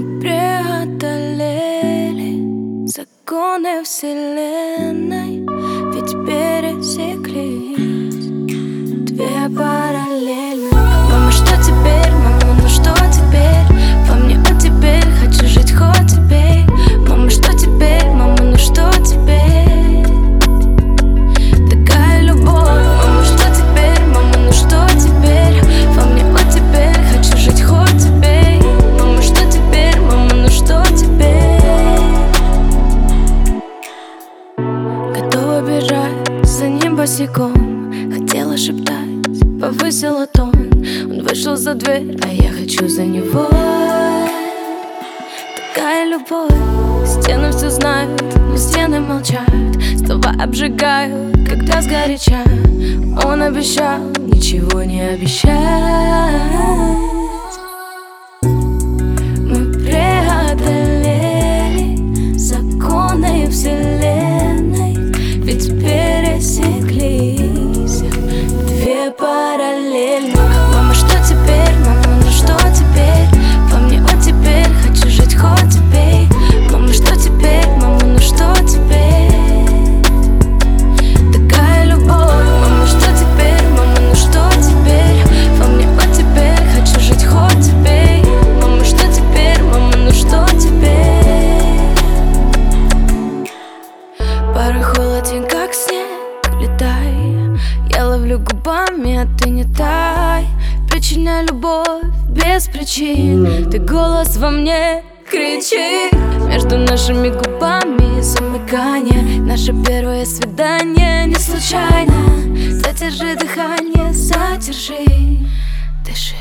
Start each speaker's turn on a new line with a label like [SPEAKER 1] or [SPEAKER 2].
[SPEAKER 1] Преодолели законы вселенной Ведь пересеклись две параллельно Мама, что теперь, Готова бежать за ним босиком. Хотела шептать, повысила тон. Он вышел за дверь, а я хочу за него. Такая любовь Стены все знают, но стены молчат. Слова обжигают, когда сгоряча. Он обещал ничего не обещать Причиняй любовь без причин. Ты голос во мне кричи. Между нашими губами замыкание. Наше первое свидание не случайно. Задержи дыхание, задержи. Дыши